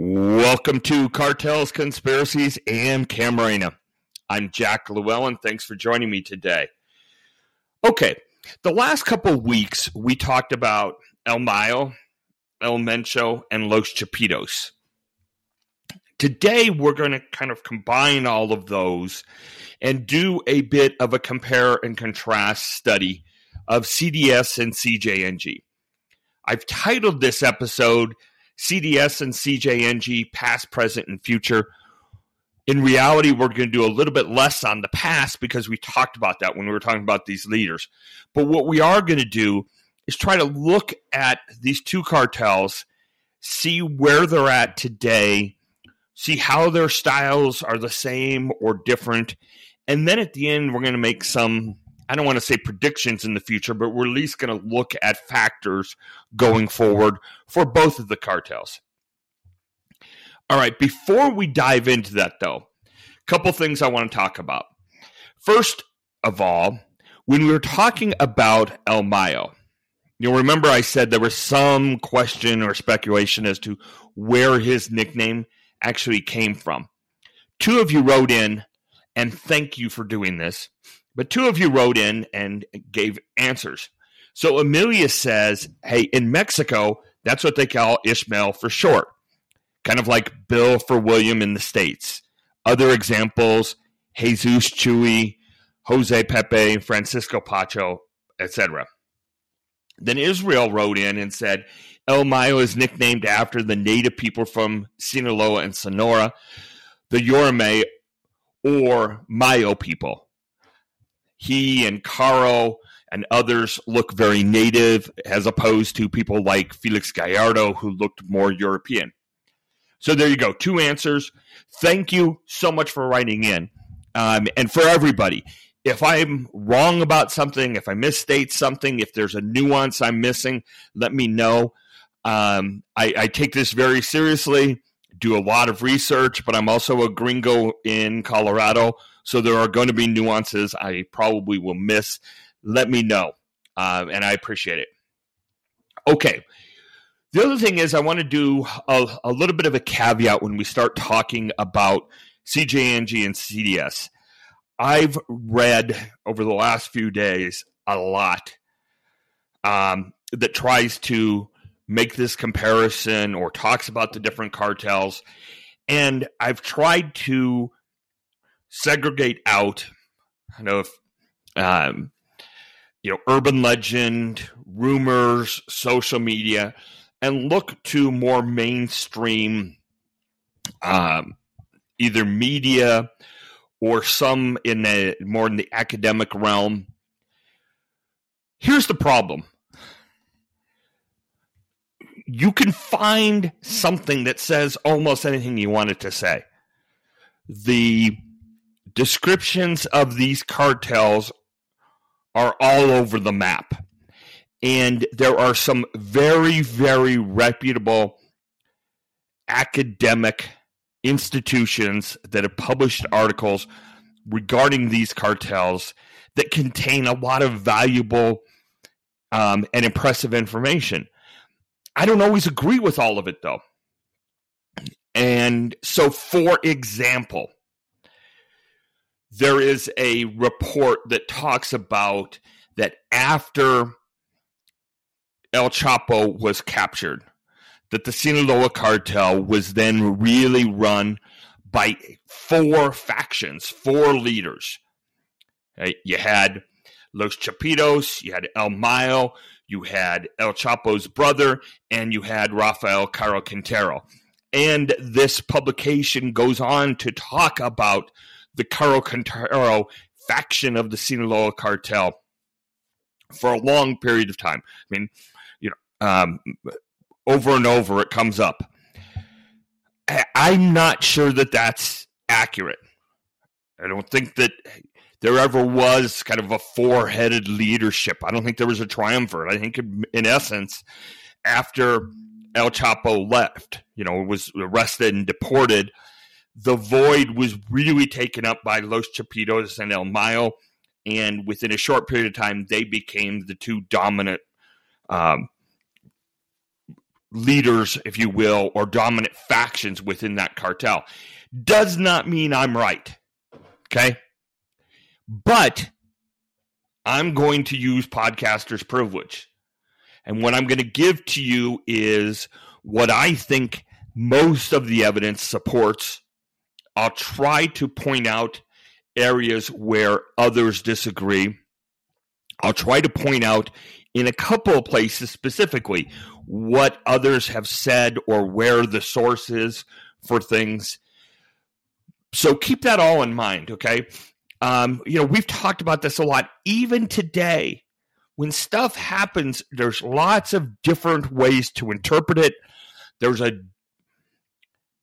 Welcome to Cartels, Conspiracies, and Camarena. I'm Jack Llewellyn. Thanks for joining me today. Okay, the last couple weeks we talked about El Mayo, El Mencho, and Los Chapitos. Today we're going to kind of combine all of those and do a bit of a compare and contrast study of CDS and CJNG. I've titled this episode CDS and CJNG, past, present, and future. In reality, we're going to do a little bit less on the past because we talked about that when we were talking about these leaders. But what we are going to do is try to look at these two cartels, see where they're at today, see how their styles are the same or different. And then at the end, we're going to make some I don't want to say predictions in the future, but we're at least going to look at factors going forward for both of the cartels. All right, before we dive into that, though, a couple things I want to talk about. First of all, when we were talking about El Mayo, you'll remember I said there was some question or speculation as to where his nickname actually came from. Two of you wrote in, and thank you for doing this but two of you wrote in and gave answers. So Amelia says, hey, in Mexico, that's what they call Ishmael for short, kind of like Bill for William in the States. Other examples, Jesus Chuy, Jose Pepe, Francisco Pacho, etc. Then Israel wrote in and said, El Mayo is nicknamed after the native people from Sinaloa and Sonora, the Yoreme or Mayo people he and Caro and others look very native as opposed to people like Felix Gallardo who looked more European. So there you go, two answers. Thank you so much for writing in. Um, and for everybody, if I'm wrong about something, if I misstate something, if there's a nuance I'm missing, let me know. Um, I, I take this very seriously, do a lot of research, but I'm also a gringo in Colorado so there are going to be nuances I probably will miss. Let me know. Uh, and I appreciate it. Okay. The other thing is, I want to do a, a little bit of a caveat when we start talking about CJNG and CDS. I've read over the last few days a lot um, that tries to make this comparison or talks about the different cartels. And I've tried to segregate out kind of um, you know urban legend, rumors, social media, and look to more mainstream um, either media or some in the more in the academic realm. Here's the problem. You can find something that says almost anything you want it to say. The descriptions of these cartels are all over the map. And there are some very, very reputable academic institutions that have published articles regarding these cartels that contain a lot of valuable um, and impressive information. I don't always agree with all of it, though. And so, for example, there is a report that talks about that after El Chapo was captured, that the Sinaloa cartel was then really run by four factions, four leaders. You had Los Chapitos, you had El Mayo, you had El Chapo's brother, and you had Rafael Caro Quintero. And this publication goes on to talk about the Caro Quintero faction of the Sinaloa cartel for a long period of time. I mean, you know, um, over and over it comes up. I'm not sure that that's accurate. I don't think that there ever was kind of a four headed leadership. I don't think there was a triumvirate. I think, in essence, after El Chapo left, you know, was arrested and deported, the void was really taken up by Los Chapitos and El Mayo. And within a short period of time, they became the two dominant um, leaders, if you will, or dominant factions within that cartel. Does not mean I'm right. Okay. But I'm going to use podcaster's privilege. And what I'm going to give to you is what I think most of the evidence supports. I'll try to point out areas where others disagree. I'll try to point out in a couple of places specifically what others have said or where the source is for things. So keep that all in mind, okay? Um, you know, we've talked about this a lot. Even today, when stuff happens, there's lots of different ways to interpret it. There's a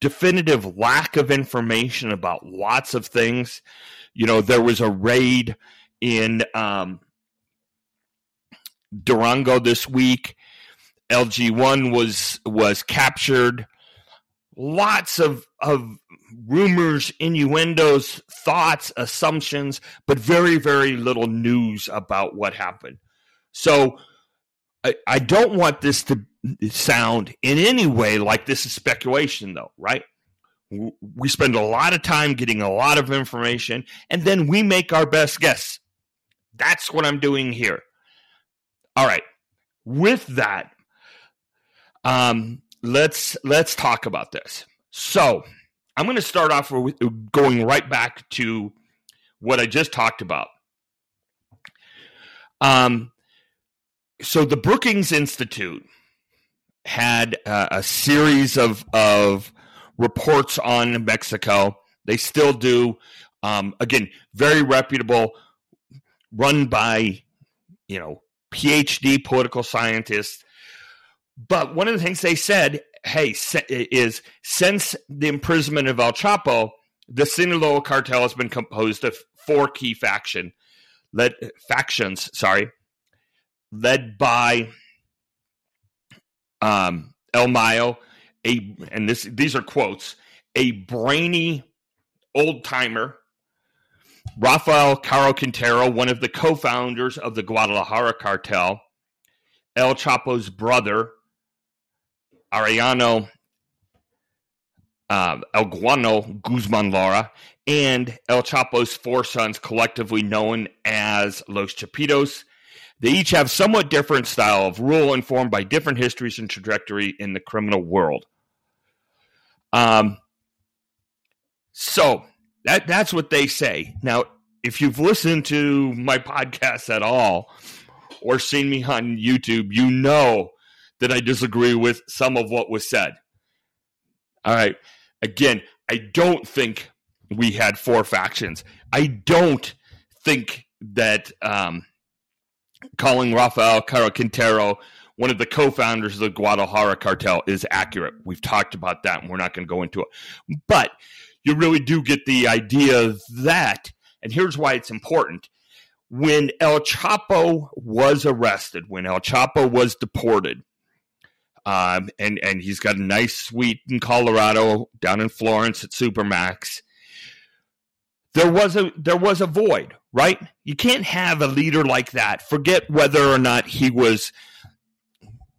definitive lack of information about lots of things. You know, there was a raid in um, Durango this week. LG1 was was captured. Lots of of rumors, innuendos, thoughts, assumptions, but very very little news about what happened. So I, I don't want this to sound in any way like this is speculation, though, right? We spend a lot of time getting a lot of information, and then we make our best guess. That's what I'm doing here. All right. With that, um, let's let's talk about this. So I'm going to start off with going right back to what I just talked about. Um, so the Brookings Institute had uh, a series of of reports on Mexico. They still do. Um, again, very reputable, run by you know PhD political scientists. But one of the things they said, hey, is since the imprisonment of El Chapo, the Sinaloa cartel has been composed of four key faction led factions, sorry, led by um, El Mayo, a and this these are quotes, a brainy old timer Rafael Caro Quintero, one of the co founders of the Guadalajara cartel, El Chapo's brother, Aureliano uh, El Guano Guzman Loera, and El Chapo's four sons, collectively known as Los Chapitos. They each have somewhat different style of rule informed by different histories and trajectory in the criminal world. Um, so that that's what they say. Now, if you've listened to my podcast at all or seen me on YouTube, you know that I disagree with some of what was said. All right. Again, I don't think we had four factions. I don't think that um, calling Rafael Caro Quintero one of the co-founders of the Guadalajara cartel is accurate. We've talked about that, and we're not going to go into it. But you really do get the idea that, and here's why it's important. When El Chapo was arrested, when El Chapo was deported, um, and and he's got a nice suite in Colorado, down in Florence at Supermax. There was a there was a void, right? You can't have a leader like that. Forget whether or not he was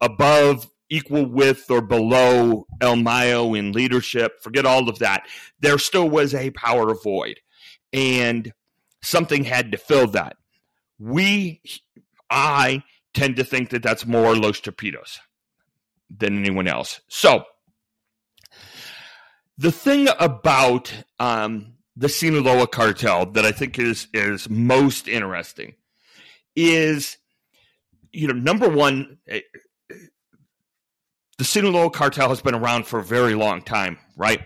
above equal with or below El Mayo in leadership, forget all of that. There still was a power void, and something had to fill that. We, I tend to think that that's more Los Chapitos than anyone else. So, the thing about um, the Sinaloa cartel that I think is is most interesting is, you know, number one, the Sinaloa cartel has been around for a very long time, right?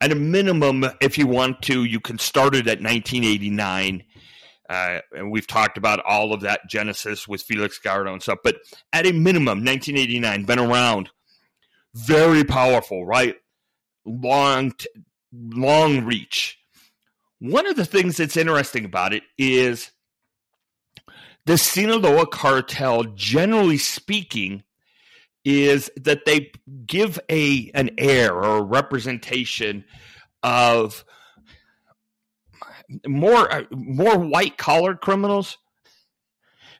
At a minimum, if you want to, you can start it at 1989. Uh, and we've talked about all of that genesis with Felix Gallardo and stuff. But at a minimum, 1989, been around, very powerful, right? Long, long reach. One of the things that's interesting about it is the Sinaloa cartel, generally speaking, is that they give a an air or a representation of more uh, more white collar criminals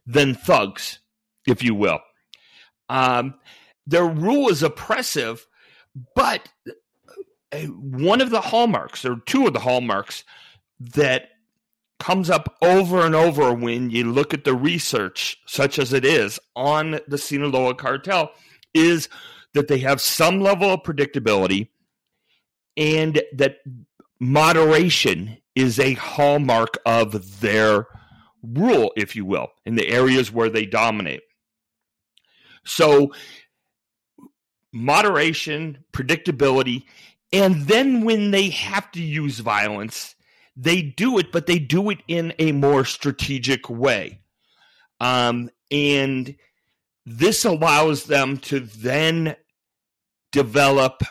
than thugs, if you will. Um, their rule is oppressive, but one of the hallmarks, or two of the hallmarks, that comes up over and over when you look at the research, such as it is on the Sinaloa cartel, is that they have some level of predictability and that moderation is a hallmark of their rule, if you will, in the areas where they dominate. So, moderation, predictability, and then when they have to use violence, they do it, but they do it in a more strategic way. Um, and this allows them to then develop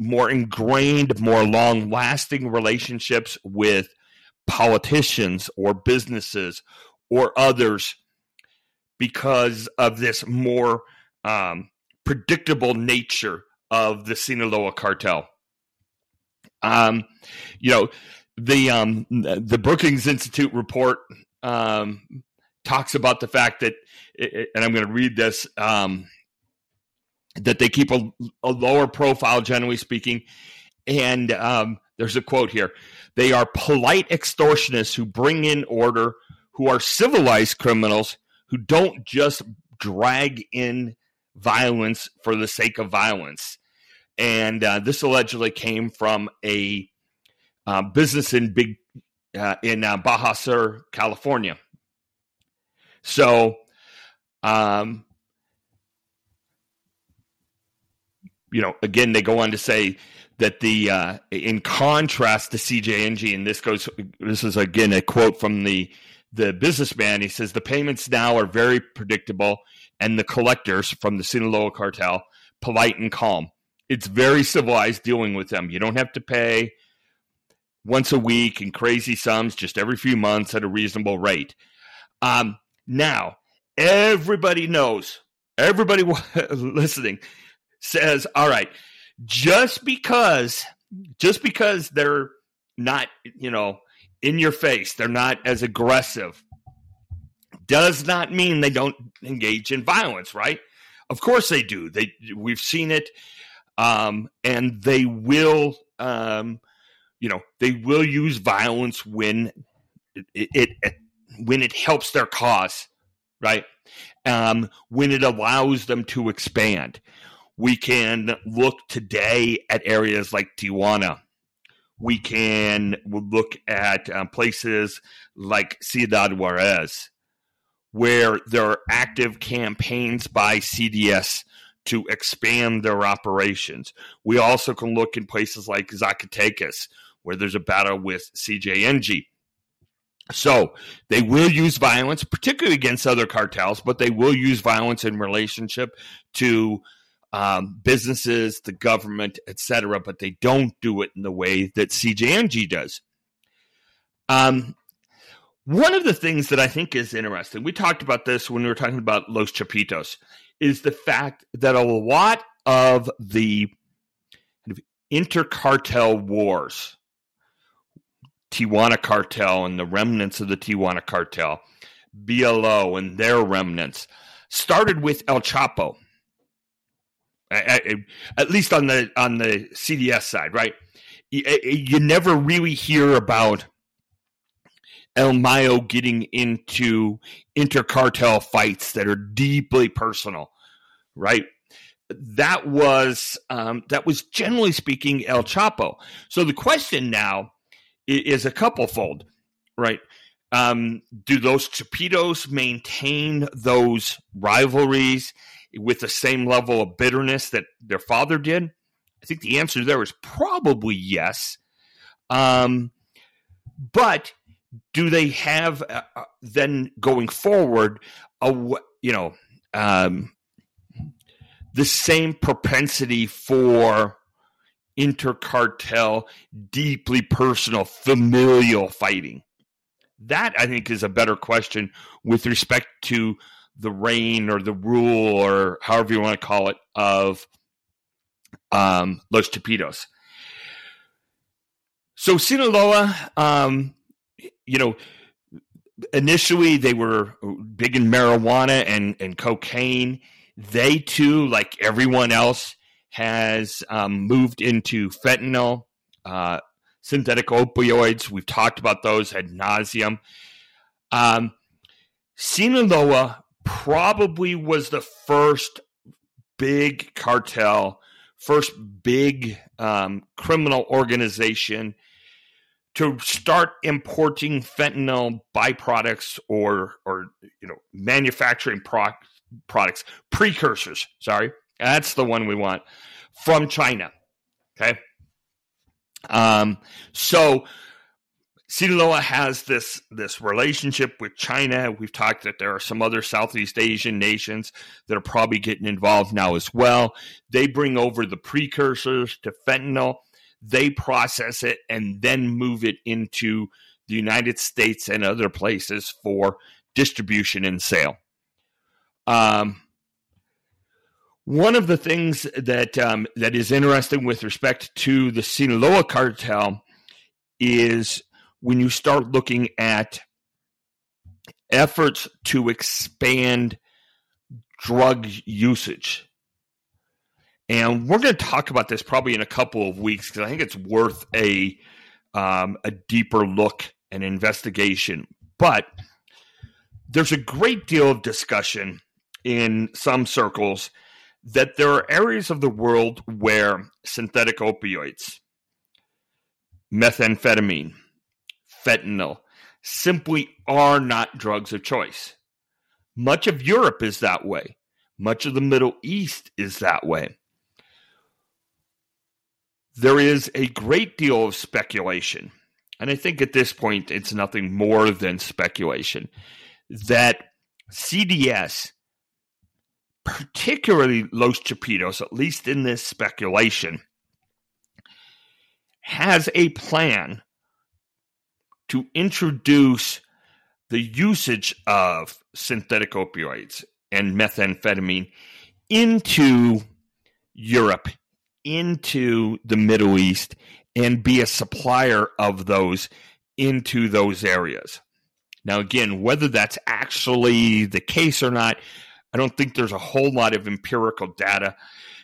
more ingrained, more long lasting relationships with politicians or businesses or others because of this more um, predictable nature of the Sinaloa cartel. Um, you know, the um, the Brookings Institute report um, talks about the fact that, and I'm going to read this, um, that they keep a, a, lower profile, generally speaking. And um, there's a quote here they are polite extortionists who bring in order, who are civilized criminals who don't just drag in violence for the sake of violence. And uh, this allegedly came from a uh, business in big uh, in uh, Baja Sur, California. So, um, you know, again, they go on to say that the uh, in contrast to CJNG, and this goes, this is again a quote from the the businessman. He says the payments now are very predictable, and the collectors from the Sinaloa cartel polite and calm. It's very civilized dealing with them. You don't have to pay once a week in crazy sums, just every few months at a reasonable rate. Um, now, everybody knows, everybody listening says, all right, just because, just because they're not, you know, in your face, they're not as aggressive, does not mean they don't engage in violence, right? Of course they do. They we've seen it, um, and they will. Um, you know they will use violence when it, it, it when it helps their cause right um, when it allows them to expand we can look today at areas like tijuana we can look at um, places like ciudad juarez where there are active campaigns by cds to expand their operations. We also can look in places like Zacatecas, where there's a battle with CJNG. So they will use violence, particularly against other cartels, but they will use violence in relationship to um, businesses, the government, etc. But they don't do it in the way that CJNG does. Um, one of the things that I think is interesting, we talked about this when we were talking about Los Chapitos, is the fact that a lot of the intercartel wars Tijuana cartel and the remnants of the Tijuana cartel, BLO and their remnants, started with El Chapo. At least on the on the CDS side, right? You never really hear about El Mayo getting into intercartel fights that are deeply personal, right? That was um, that was generally speaking El Chapo. So the question now is a couple fold, right? Um, do those Chapitos maintain those rivalries with the same level of bitterness that their father did? I think the answer there is probably yes. Um, but do they have uh, uh then going forward a you know um, the same propensity for intercartel, deeply personal, familial fighting? That, I think, is a better question with respect to the reign or the rule or however you want to call it of um, Los Chapitos. So Sinaloa, um, you know, initially they were big in marijuana and, and cocaine. They too, like everyone else, has um, moved into fentanyl, uh, synthetic opioids. We've talked about those ad nauseum. Um, Sinaloa probably was the first big cartel, first big um, criminal organization to start importing fentanyl byproducts or or you know manufacturing pro- products precursors. Sorry, that's the one we want from China. Okay. Um, so Sinaloa has this this relationship with China. We've talked that there are some other Southeast Asian nations that are probably getting involved now as well. They bring over the precursors to fentanyl, they process it, and then move it into the United States and other places for distribution and sale. Um, one of the things that um, that is interesting with respect to the Sinaloa cartel is when you start looking at efforts to expand drug usage. And we're going to talk about this probably in a couple of weeks because I think it's worth a um, a deeper look and investigation. But there's a great deal of discussion in some circles that there are areas of the world where synthetic opioids, methamphetamine, fentanyl simply are not drugs of choice. Much of Europe is that way. Much of the Middle East is that way. There is a great deal of speculation, and I think at this point it's nothing more than speculation, that CDS particularly Los Chapitos, at least in this speculation, has a plan to introduce the usage of synthetic opioids and methamphetamine into Europe, into the Middle East, and be a supplier of those into those areas. Now, again, whether that's actually the case or not, I don't think there's a whole lot of empirical data.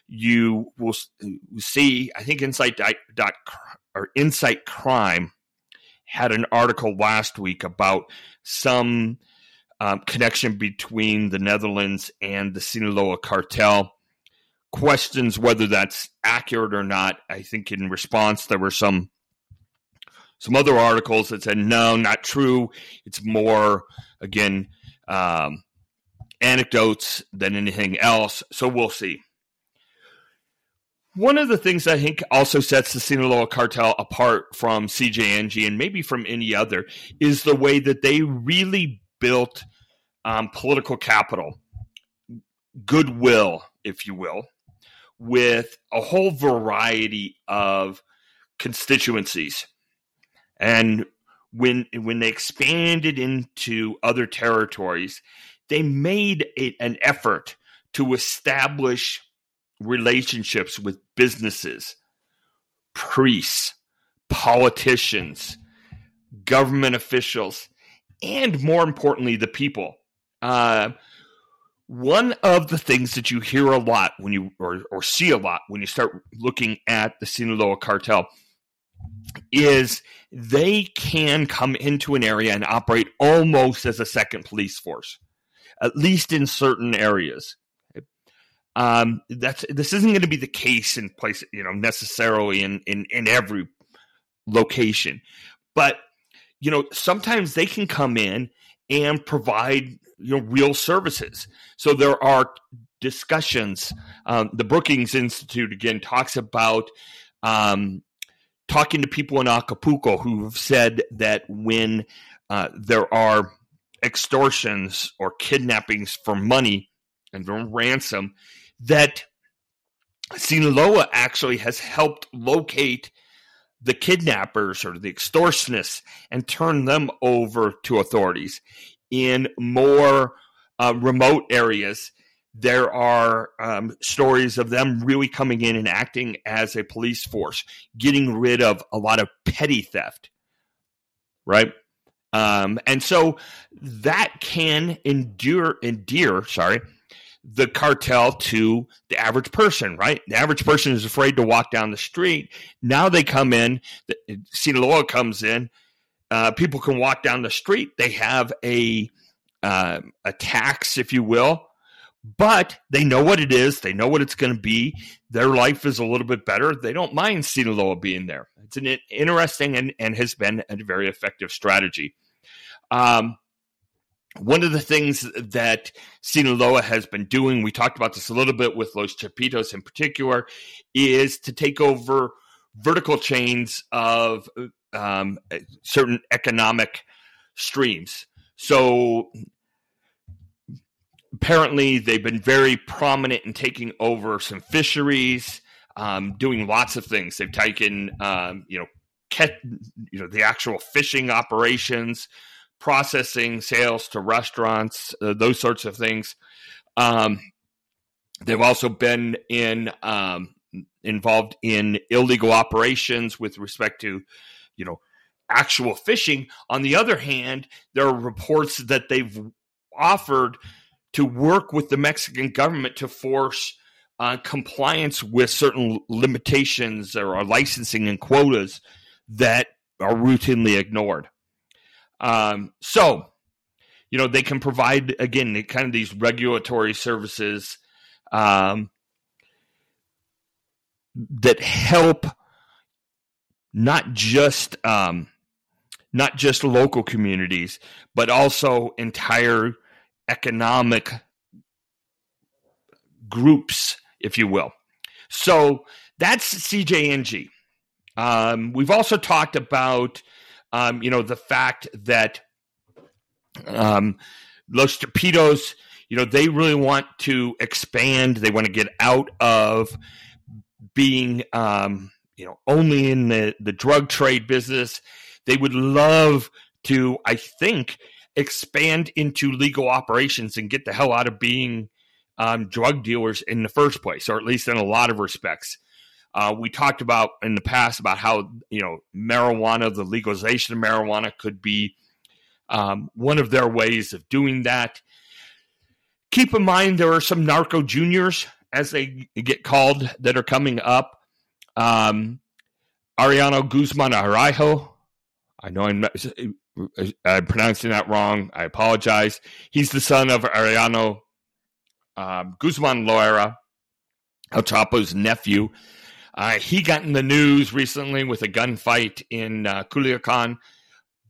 You will see, I think Insight dot or Insight Crime had an article last week about some um, connection between the Netherlands and the Sinaloa cartel. Questions whether that's accurate or not. I think in response there were some some other articles that said no, not true. It's more again um, anecdotes than anything else. So we'll see. One of the things I think also sets the Sinaloa cartel apart from CJNG and maybe from any other is the way that they really built um, political capital, goodwill, if you will, with a whole variety of constituencies. And when when they expanded into other territories, they made an effort to establish relationships with businesses, priests, politicians, government officials, and more importantly, the people. Uh, one of the things that you hear a lot when you or, or see a lot when you start looking at the Sinaloa cartel is they can come into an area and operate almost as a second police force at least in certain areas. Um, that's this isn't going to be the case in place, you know, necessarily in in in every location, but you know, sometimes they can come in and provide you know real services. So there are discussions. Um, the Brookings Institute again talks about um, talking to people in Acapulco who have said that when uh, there are extortions or kidnappings for money and ransom that Sinaloa actually has helped locate the kidnappers or the extortionists and turn them over to authorities. In more uh, remote areas, there are um, stories of them really coming in and acting as a police force, getting rid of a lot of petty theft, right? Um, and so that can endure, endear, sorry, the cartel to the average person, right? The average person is afraid to walk down the street. Now they come in, the, Sinaloa comes in, uh, people can walk down the street. They have a uh, a tax, if you will, but they know what it is. They know what it's going to be. Their life is a little bit better. They don't mind Sinaloa being there. It's an interesting and, and has been a very effective strategy. Um, one of the things that Sinaloa has been doing, we talked about this a little bit with Los Chapitos in particular, is to take over vertical chains of um, certain economic streams. So apparently, they've been very prominent in taking over some fisheries, um, doing lots of things. They've taken, um, you know, you know, the actual fishing operations, processing, sales to restaurants, uh, those sorts of things. Um, they've also been in um, involved in illegal operations with respect to, you know, actual fishing. On the other hand, there are reports that they've offered to work with the Mexican government to force uh, compliance with certain limitations or licensing and quotas that are routinely ignored. Um, so, you know, they can provide again kind of these regulatory services um, that help not just um, not just local communities, but also entire economic groups, if you will. So that's CJNG. Um, we've also talked about, um, you know, the fact that um, Los Torpedoes, you know, they really want to expand. They want to get out of being, um, you know, only in the, the drug trade business. They would love to, I think, expand into legal operations and get the hell out of being um, drug dealers in the first place, or at least in a lot of respects. Uh, we talked about in the past about how you know marijuana, the legalization of marijuana, could be um, one of their ways of doing that. Keep in mind there are some narco juniors, as they get called, that are coming up. Um, Ariano Guzman Araujo. I know I'm, I'm pronouncing that wrong. I apologize. He's the son of Ariano um, Guzman Loera, El Chapo's nephew. Uh, he got in the news recently with a gunfight in uh, Culiacan,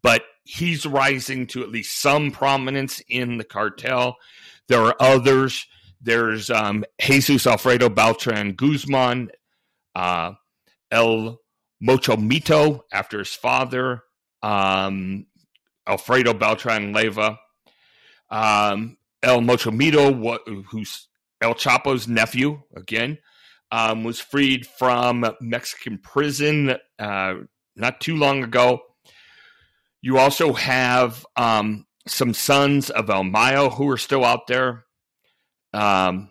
but he's rising to at least some prominence in the cartel. There are others. There's um, Jesus Alfredo Beltran Guzman, uh, El Mochomito, after his father, um, Alfredo Beltran Leyva. um, El Mochomito, who's El Chapo's nephew, again, um, was freed from Mexican prison uh, not too long ago. You also have um, some sons of El Mayo who are still out there. Um,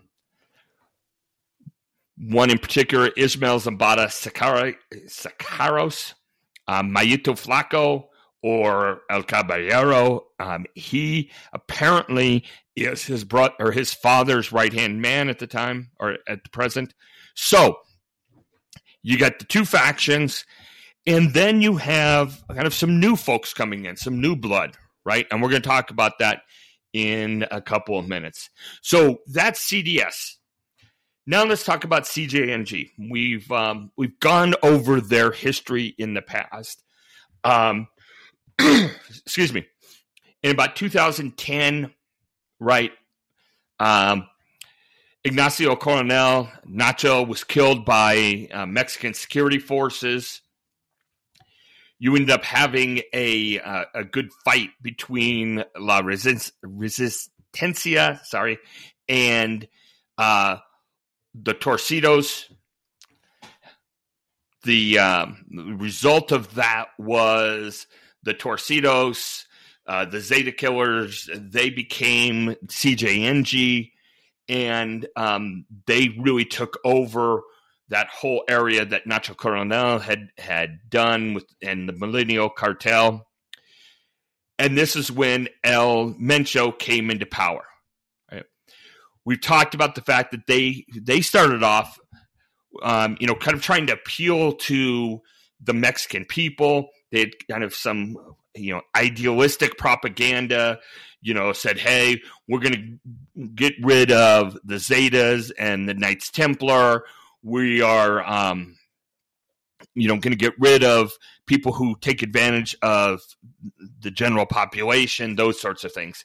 one in particular, Ismael Zambada Sicairos, um, Mayito Flaco, or El Caballero. Um, he apparently is his brother or his father's right hand man at the time or at the present. So you got the two factions, and then you have kind of some new folks coming in, some new blood, right? And we're going to talk about that in a couple of minutes. So that's CDS. Now let's talk about CJNG. We've um, we've gone over their history in the past. Um, excuse me. In about 2010, right? Um, Ignacio Coronel Nacho was killed by uh, Mexican security forces. You ended up having a uh, a good fight between La Resist- Resistencia, sorry, and uh, the Torcidos. The um, result of that was the Torcidos, uh, the Zeta Killers. They became CJNG and um, they really took over that whole area that Nacho Coronel had had done with and the Millennial Cartel. And this is when El Mencho came into power. We've talked about the fact that they they started off, um, you know, kind of trying to appeal to the Mexican people. They had kind of some, you know, idealistic propaganda. You know, said, "Hey, we're going to get rid of the Zetas and the Knights Templar. We are, um, you know, going to get rid of people who take advantage of the general population. Those sorts of things."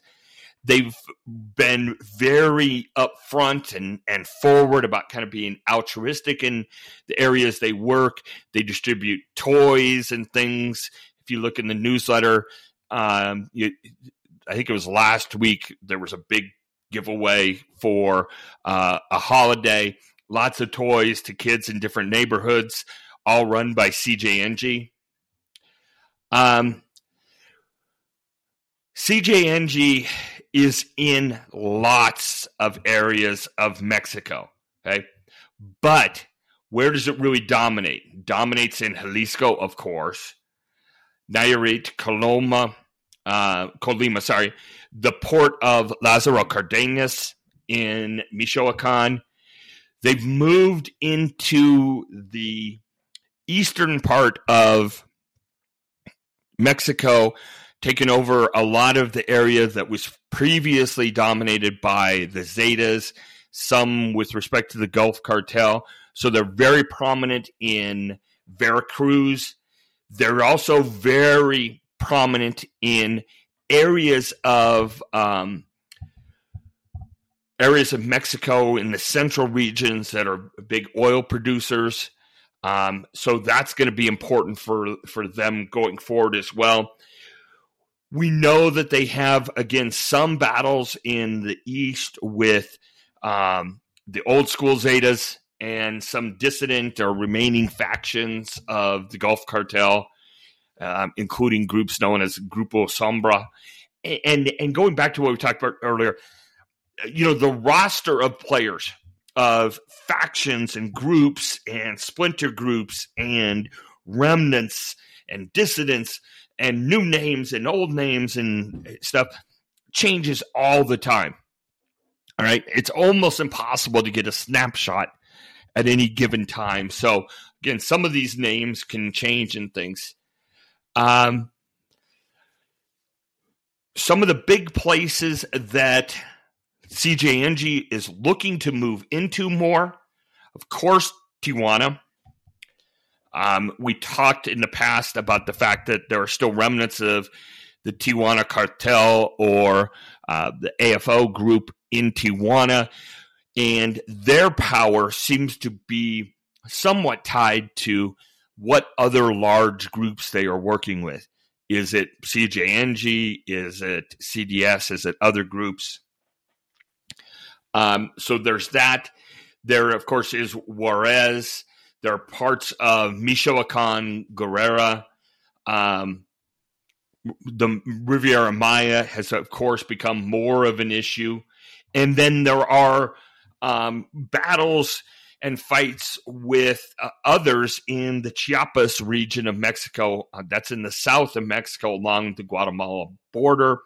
They've been very upfront and, and forward about kind of being altruistic in the areas they work. They distribute toys and things. If you look in the newsletter, um, you, I think it was last week, there was a big giveaway for uh, a holiday. Lots of toys to kids in different neighborhoods, all run by CJNG. Um, CJNG is in lots of areas of Mexico. Okay. But where does it really dominate? Dominates in Jalisco, of course. Nayarit, Coloma, uh, Colima, sorry, the port of Lázaro Cárdenas in Michoacan. They've moved into the eastern part of Mexico taken over a lot of the area that was previously dominated by the Zetas, some with respect to the Gulf Cartel. So they're very prominent in Veracruz. They're also very prominent in areas of um, areas of Mexico in the central regions that are big oil producers. Um, so that's going to be important for for them going forward as well. We know that they have, again, some battles in the East with um, the old school Zetas and some dissident or remaining factions of the Gulf Cartel, um, including groups known as Grupo Sombra. And, and going back to what we talked about earlier, you know, the roster of players of factions and groups and splinter groups and remnants and dissidents and new names and old names and stuff changes all the time. All right. It's almost impossible to get a snapshot at any given time. So, again, some of these names can change and things. Um, some of the big places that CJNG is looking to move into more, of course, Tijuana. Um, we talked in the past about the fact that there are still remnants of the Tijuana cartel or uh, the AFO group in Tijuana, and their power seems to be somewhat tied to what other large groups they are working with. Is it CJNG? Is it CDS? Is it other groups? Um, so there's that. There, of course, is Juarez. There are parts of Michoacan, Guerrero. Um, the Riviera Maya has, of course, become more of an issue. And then there are um, battles and fights with uh, others in the Chiapas region of Mexico. Uh, that's in the south of Mexico along the Guatemala border.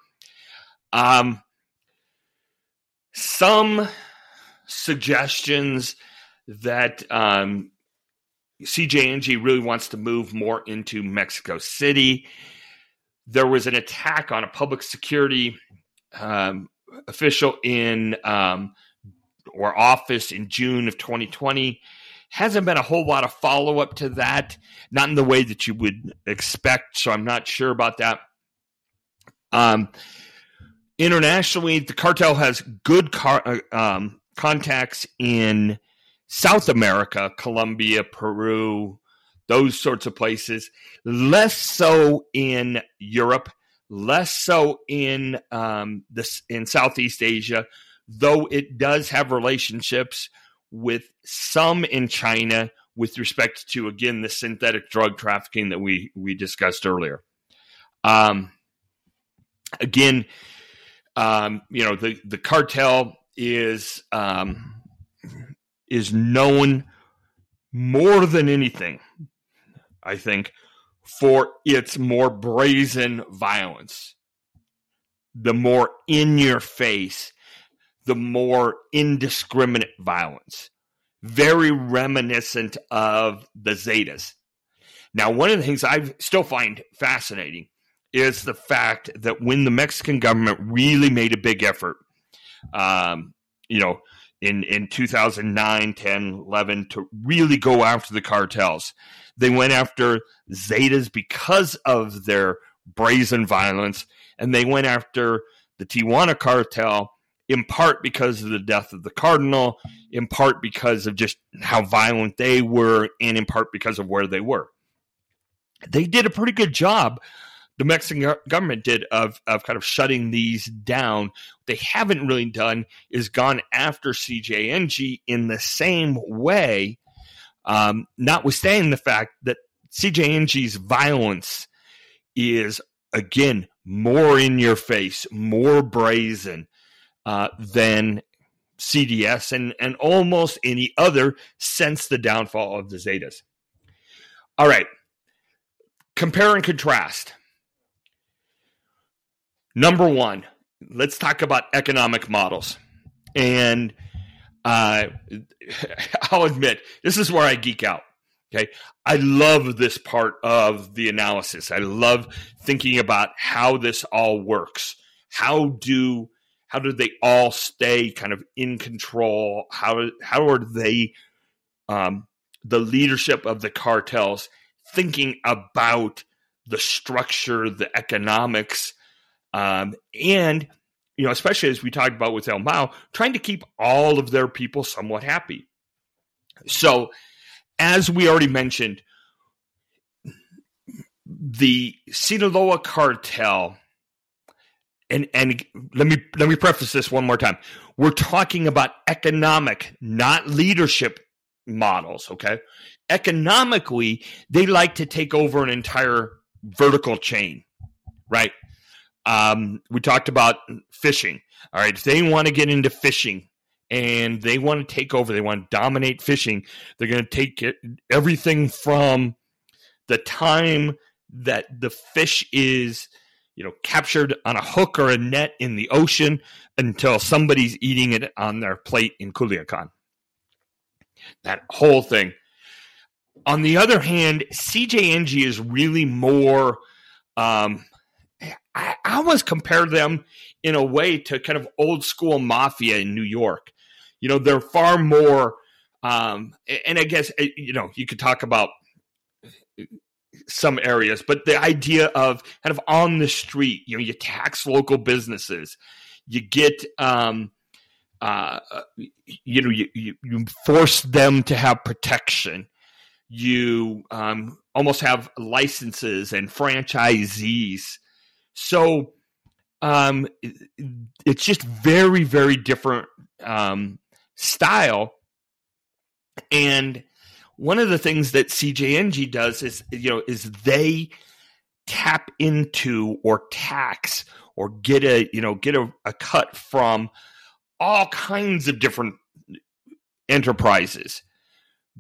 Um, some suggestions that um, CJNG really wants to move more into Mexico City. There was an attack on a public security um, official in um, or office in June of 2020. Hasn't been a whole lot of follow up to that, not in the way that you would expect. So I'm not sure about that. Um, internationally, the cartel has good car, uh, um, contacts in South America, Colombia, Peru, those sorts of places. Less so in Europe, less so in um, this in Southeast Asia, though it does have relationships with some in China with respect to again the synthetic drug trafficking that we we discussed earlier. Um, again, um, you know the the cartel is um, is known more than anything, I think, for its more brazen violence, the more in your face, the more indiscriminate violence, very reminiscent of the Zetas. Now, one of the things I still find fascinating is the fact that when the Mexican government really made a big effort, um, you know, in, in 2009, 10, 11, to really go after the cartels, they went after Zetas because of their brazen violence, and they went after the Tijuana cartel in part because of the death of the cardinal, in part because of just how violent they were, and in part because of where they were. They did a pretty good job. The Mexican government did of of kind of shutting these down. What they haven't really done is gone after CJNG in the same way, um, notwithstanding the fact that CJNG's violence is again more in your face, more brazen uh, than CDS and, and almost any other since the downfall of the Zetas. All right. Compare and contrast. Number one, let's talk about economic models. And uh, I'll admit, this is where I geek out. Okay. I love this part of the analysis. I love thinking about how this all works. How do how do they all stay kind of in control? How how are they um, the leadership of the cartels thinking about the structure, the economics, um, and you know, especially as we talked about with El Mayo, trying to keep all of their people somewhat happy. So, as we already mentioned, the Sinaloa cartel and and let me let me preface this one more time. We're talking about economic, not leadership models, okay? Economically, they like to take over an entire vertical chain, right? Um, we talked about fishing. All right, if they want to get into fishing and they want to take over, they want to dominate fishing, they're going to take it, everything from the time that the fish is you know, captured on a hook or a net in the ocean until somebody's eating it on their plate in Culiacan. That whole thing. On the other hand, CJNG is really more. Um, I, I almost compare them in a way to kind of old school mafia in New York. You know, they're far more. Um, and I guess you know you could talk about some areas, but the idea of kind of on the street, you know, you tax local businesses, you get, um, uh, you know, you, you, you force them to have protection. You um, almost have licenses and franchisees. So um, it's just very, very different um, style. And one of the things that CJNG does is you know is they tap into or tax or get a you know get a, a cut from all kinds of different enterprises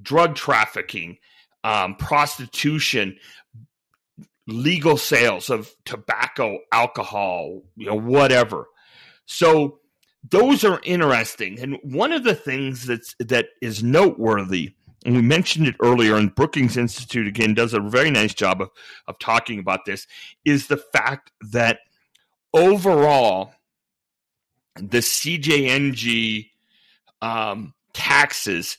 drug trafficking um, prostitution legal sales of tobacco alcohol you know whatever. So those are interesting. And one of the things that's that is noteworthy and we mentioned it earlier, and Brookings Institute again does a very nice job of, of talking about this, is the fact that overall, the CJNG um, taxes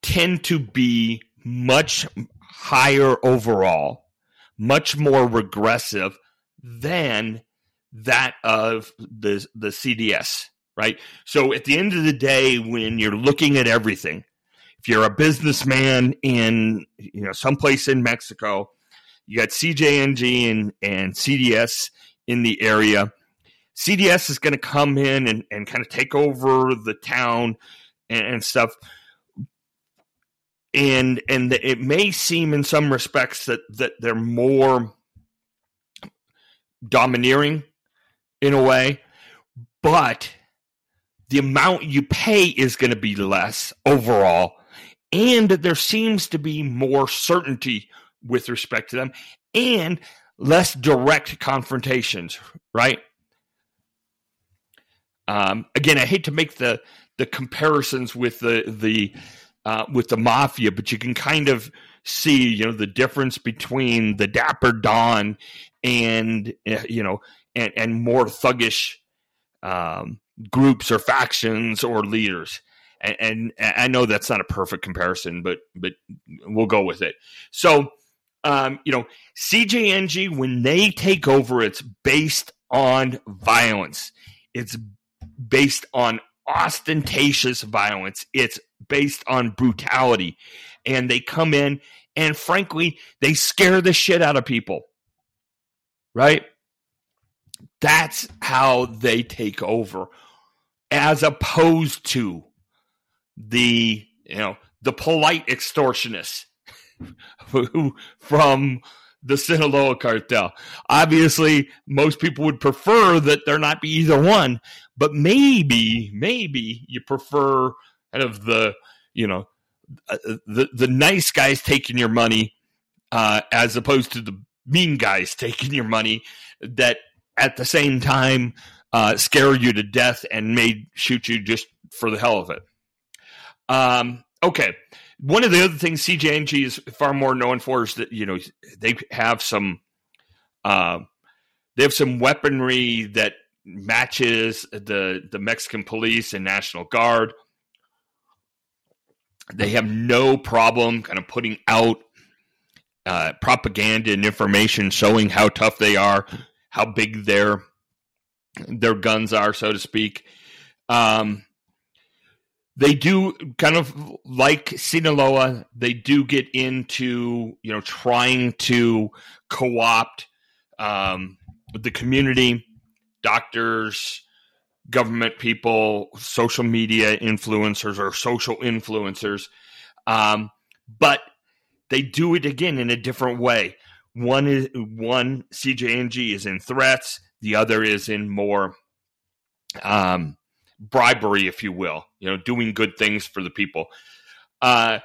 tend to be much higher overall, much more regressive than that of the the CDS, right? So at the end of the day, when you're looking at everything, if you're a businessman in you know someplace in Mexico, you got CJNG and, and CDS in the area. CDS is going to come in and, and kind of take over the town and, and stuff. And and it may seem in some respects that, that they're more domineering in a way, but the amount you pay is going to be less overall and there seems to be more certainty with respect to them and less direct confrontations, right? Um, again, I hate to make the the comparisons with the the uh, with the mafia, but you can kind of see, you know, the difference between the Dapper Don and uh, you know, and and more thuggish um, groups or factions or leaders. And, and, I know that's not a perfect comparison, but but we'll go with it. So, um, you know, CJNG when they take over, it's based on violence. It's based on ostentatious violence. It's based on brutality. And they come in and frankly, they scare the shit out of people. Right? That's how they take over as opposed to the, you know, the polite extortionists who from the Sinaloa cartel. Obviously, most people would prefer that there not be either one, but maybe, maybe you prefer kind of the, you know, uh, the the nice guys taking your money uh, as opposed to the mean guys taking your money that at the same time uh, scare you to death and may shoot you just for the hell of it. Um, okay. One of the other things CJNG is far more known for is that you know they have some uh, they have some weaponry that matches the the Mexican police and National Guard. They have no problem kind of putting out uh, propaganda and information showing how tough they are, how big their their guns are, so to speak. Um, they do kind of like Sinaloa. They do get into you know trying to co-opt um, the community, doctors, government people, social media influencers or social influencers, um, but they do it again in a different way. One is one CJNG is in threats. The other is in more um, bribery, if you will, you know, doing good things for the people. Uh,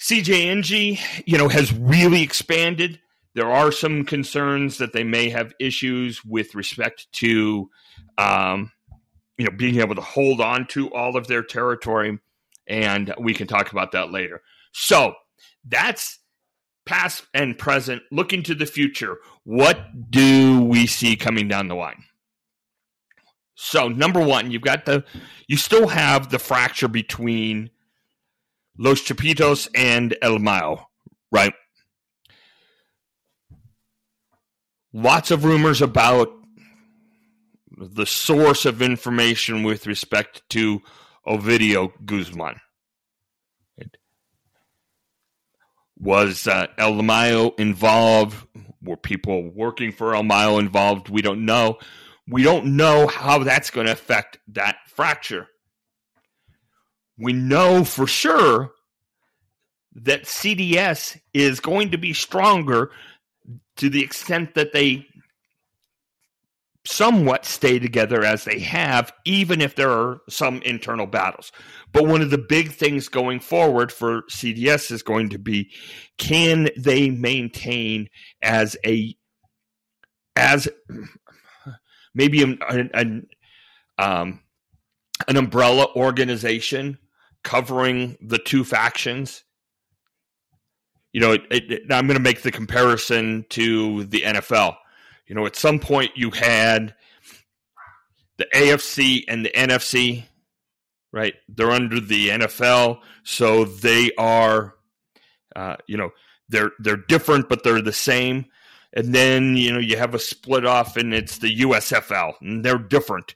CJNG, you know, has really expanded. There are some concerns that they may have issues with respect to, um, you know, being able to hold on to all of their territory, and we can talk about that later. So that's past and present. Looking to the future, what do we see coming down the line? So, number one, you've got the, you still have the fracture between Los Chapitos and El Mayo, right? Lots of rumors about the source of information with respect to Ovidio Guzman. Was uh, El Mayo involved? Were people working for El Mayo involved? We don't know. We don't know how that's going to affect that fracture. We know for sure that CDS is going to be stronger to the extent that they somewhat stay together as they have, even if there are some internal battles. But one of the big things going forward for CDS is going to be can they maintain as a as maybe an, an, um, an umbrella organization covering the two factions. You know, it, it, I'm going to make the comparison to the NFL you know, at some point you had the AFC and the NFC, right? They're under the NFL, so they are, uh, you know, they're they're different, but they're the same. And then you know you have a split off, and it's the USFL, and they're different.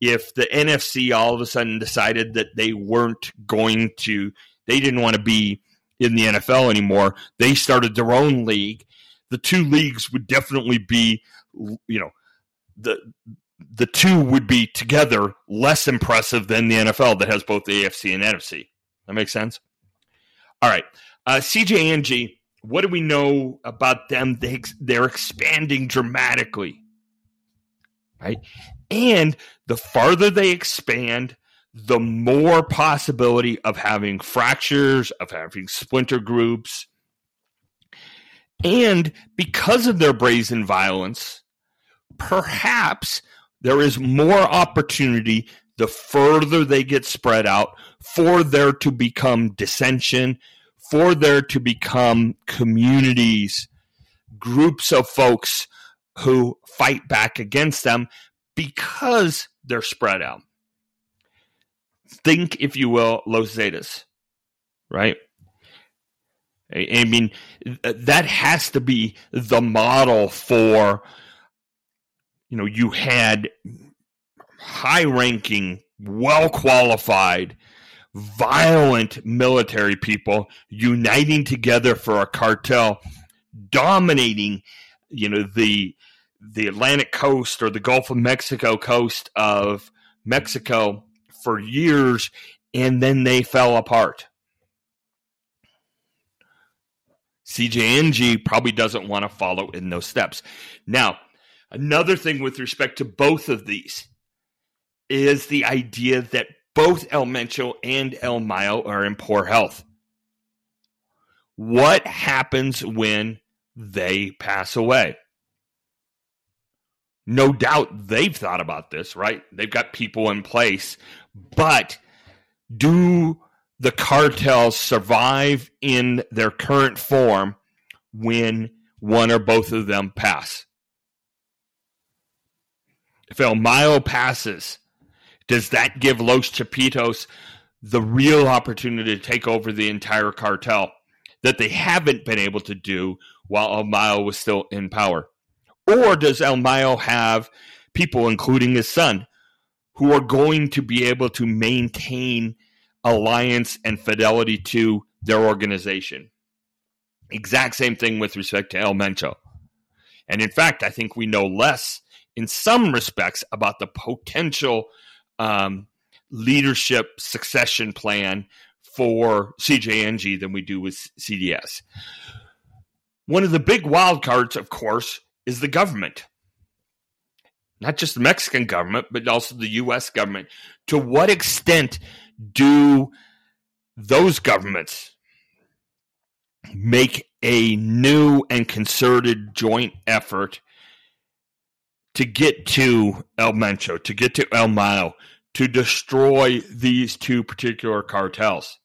If the NFC all of a sudden decided that they weren't going to, they didn't want to be in the NFL anymore, they started their own league the two leagues would definitely be, you know, the the two would be together less impressive than the NFL that has both the AFC and NFC. That makes sense. All right, uh, CJNG. What do we know about them? They, they're expanding dramatically, right? And the farther they expand, the more possibility of having fractures, of having splinter groups, and because of their brazen violence, perhaps there is more opportunity the further they get spread out for there to become dissension, for there to become communities, groups of folks who fight back against them because they're spread out. Think, if you will, Los Zetas, right? I mean, that has to be the model for, you know, you had high ranking, well qualified, violent military people uniting together for a cartel, dominating, you know, the the Atlantic coast or the Gulf of Mexico coast of Mexico for years, and then they fell apart. CJNG probably doesn't want to follow in those steps. Now, another thing with respect to both of these is the idea that both El Mencho and El Mayo are in poor health. What happens when they pass away? No doubt they've thought about this, right? They've got people in place, but do the cartels survive in their current form when one or both of them pass? If El Mayo passes, does that give Los Chapitos the real opportunity to take over the entire cartel that they haven't been able to do while El Mayo was still in power? Or does El Mayo have people, including his son, who are going to be able to maintain alliance and fidelity to their organization? Exact same thing with respect to El Mencho. And in fact, I think we know less in some respects about the potential um, leadership succession plan for CJNG than we do with CDS. One of the big wild cards, of course, is the government. Not just the Mexican government, but also the U.S. government. To what extent do those governments make a new and concerted joint effort to get to El Mencho, to get to El Mayo, to destroy these two particular cartels?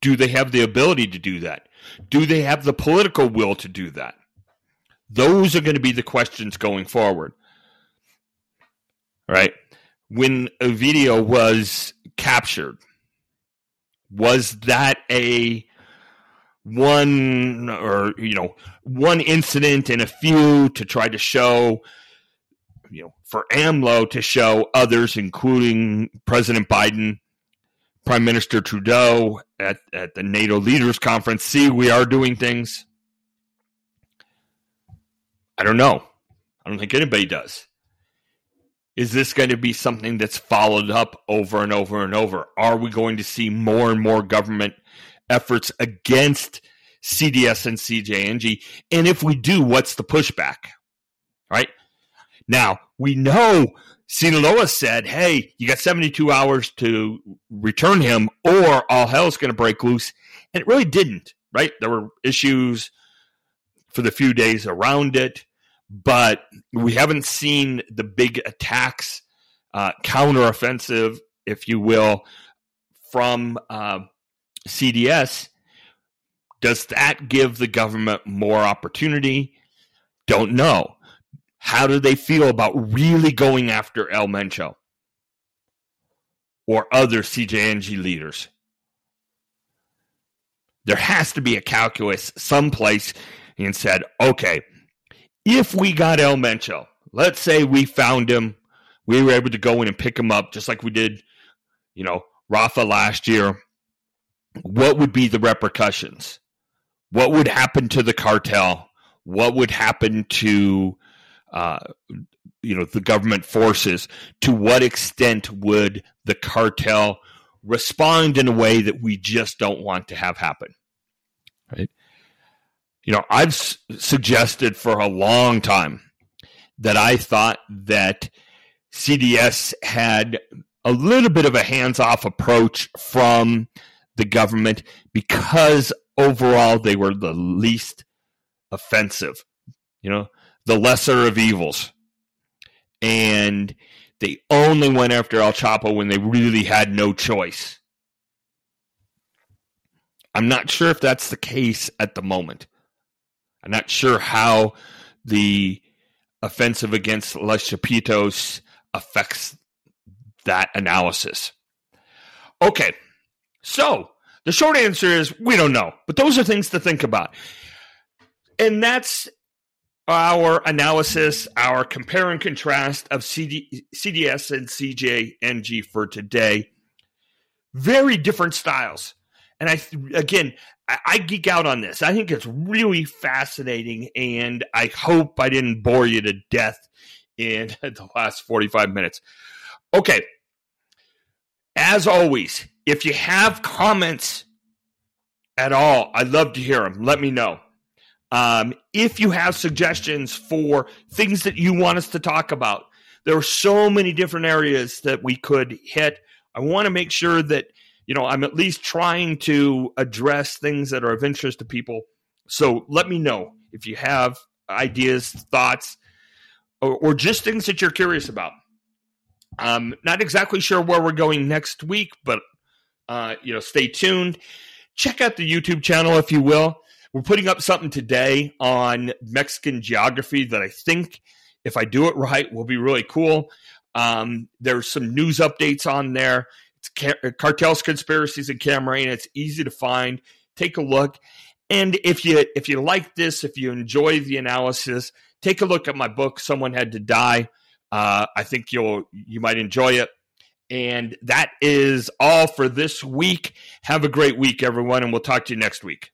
Do they have the ability to do that? Do they have the political will to do that? Those are going to be the questions going forward. Right? When Ovidio was captured, was that a one or you know one incident in a few to try to show you know for AMLO to show others including President Biden Prime Minister Trudeau at, at the NATO leaders conference. See we are doing things. I don't know. I don't think anybody does. Is this going to be something that's followed up over and over and over? Are we going to see more and more government efforts against CDS and CJNG? And if we do, what's the pushback? Right now, we know Sinaloa said, hey, you got 72 hours to return him, or all hell's going to break loose. And it really didn't, right? There were issues for the few days around it, but we haven't seen the big attacks, uh, counteroffensive, if you will, from uh, CDS, does that give the government more opportunity? Don't know. How do they feel about really going after El Mencho or other CJNG leaders? There has to be a calculus someplace and said, okay, if we got El Mencho, let's say we found him, we were able to go in and pick him up just like we did, you know, Rafa last year what would be the repercussions? What would happen to the cartel? What would happen to uh, you know the government forces? To what extent would the cartel respond in a way that we just don't want to have happen? Right? You know, I've s- suggested for a long time that I thought that CDS had a little bit of a hands-off approach from the government because overall they were the least offensive. You know, the lesser of evils. And they only went after El Chapo when they really had no choice. I'm not sure if that's the case at the moment. I'm not sure how the offensive against Los Chapitos affects that analysis. Okay, so the short answer is we don't know, but those are things to think about. And that's our analysis, our compare and contrast of CD, CDS and CJNG for today. Very different styles. And I, again, I, I geek out on this. I think it's really fascinating, and I hope I didn't bore you to death in the last 45 minutes. Okay. As always, if you have comments at all, I'd love to hear them. Let me know. Um, if you have suggestions for things that you want us to talk about, there are so many different areas that we could hit. I want to make sure that you know I'm at least trying to address things that are of interest to people. So let me know if you have ideas, thoughts, or, or just things that you're curious about. I'm not exactly sure where we're going next week, but uh, you know, stay tuned. Check out the YouTube channel if you will. We're putting up something today on Mexican geography that I think, if I do it right, will be really cool. Um, there's some news updates on there. It's car- cartels, conspiracies, and Camarena. It's easy to find. Take a look. And if you if you like this, if you enjoy the analysis, take a look at my book. Someone had to die. Uh, I think you'll you might enjoy it. And that is all for this week. Have a great week, everyone, and we'll talk to you next week.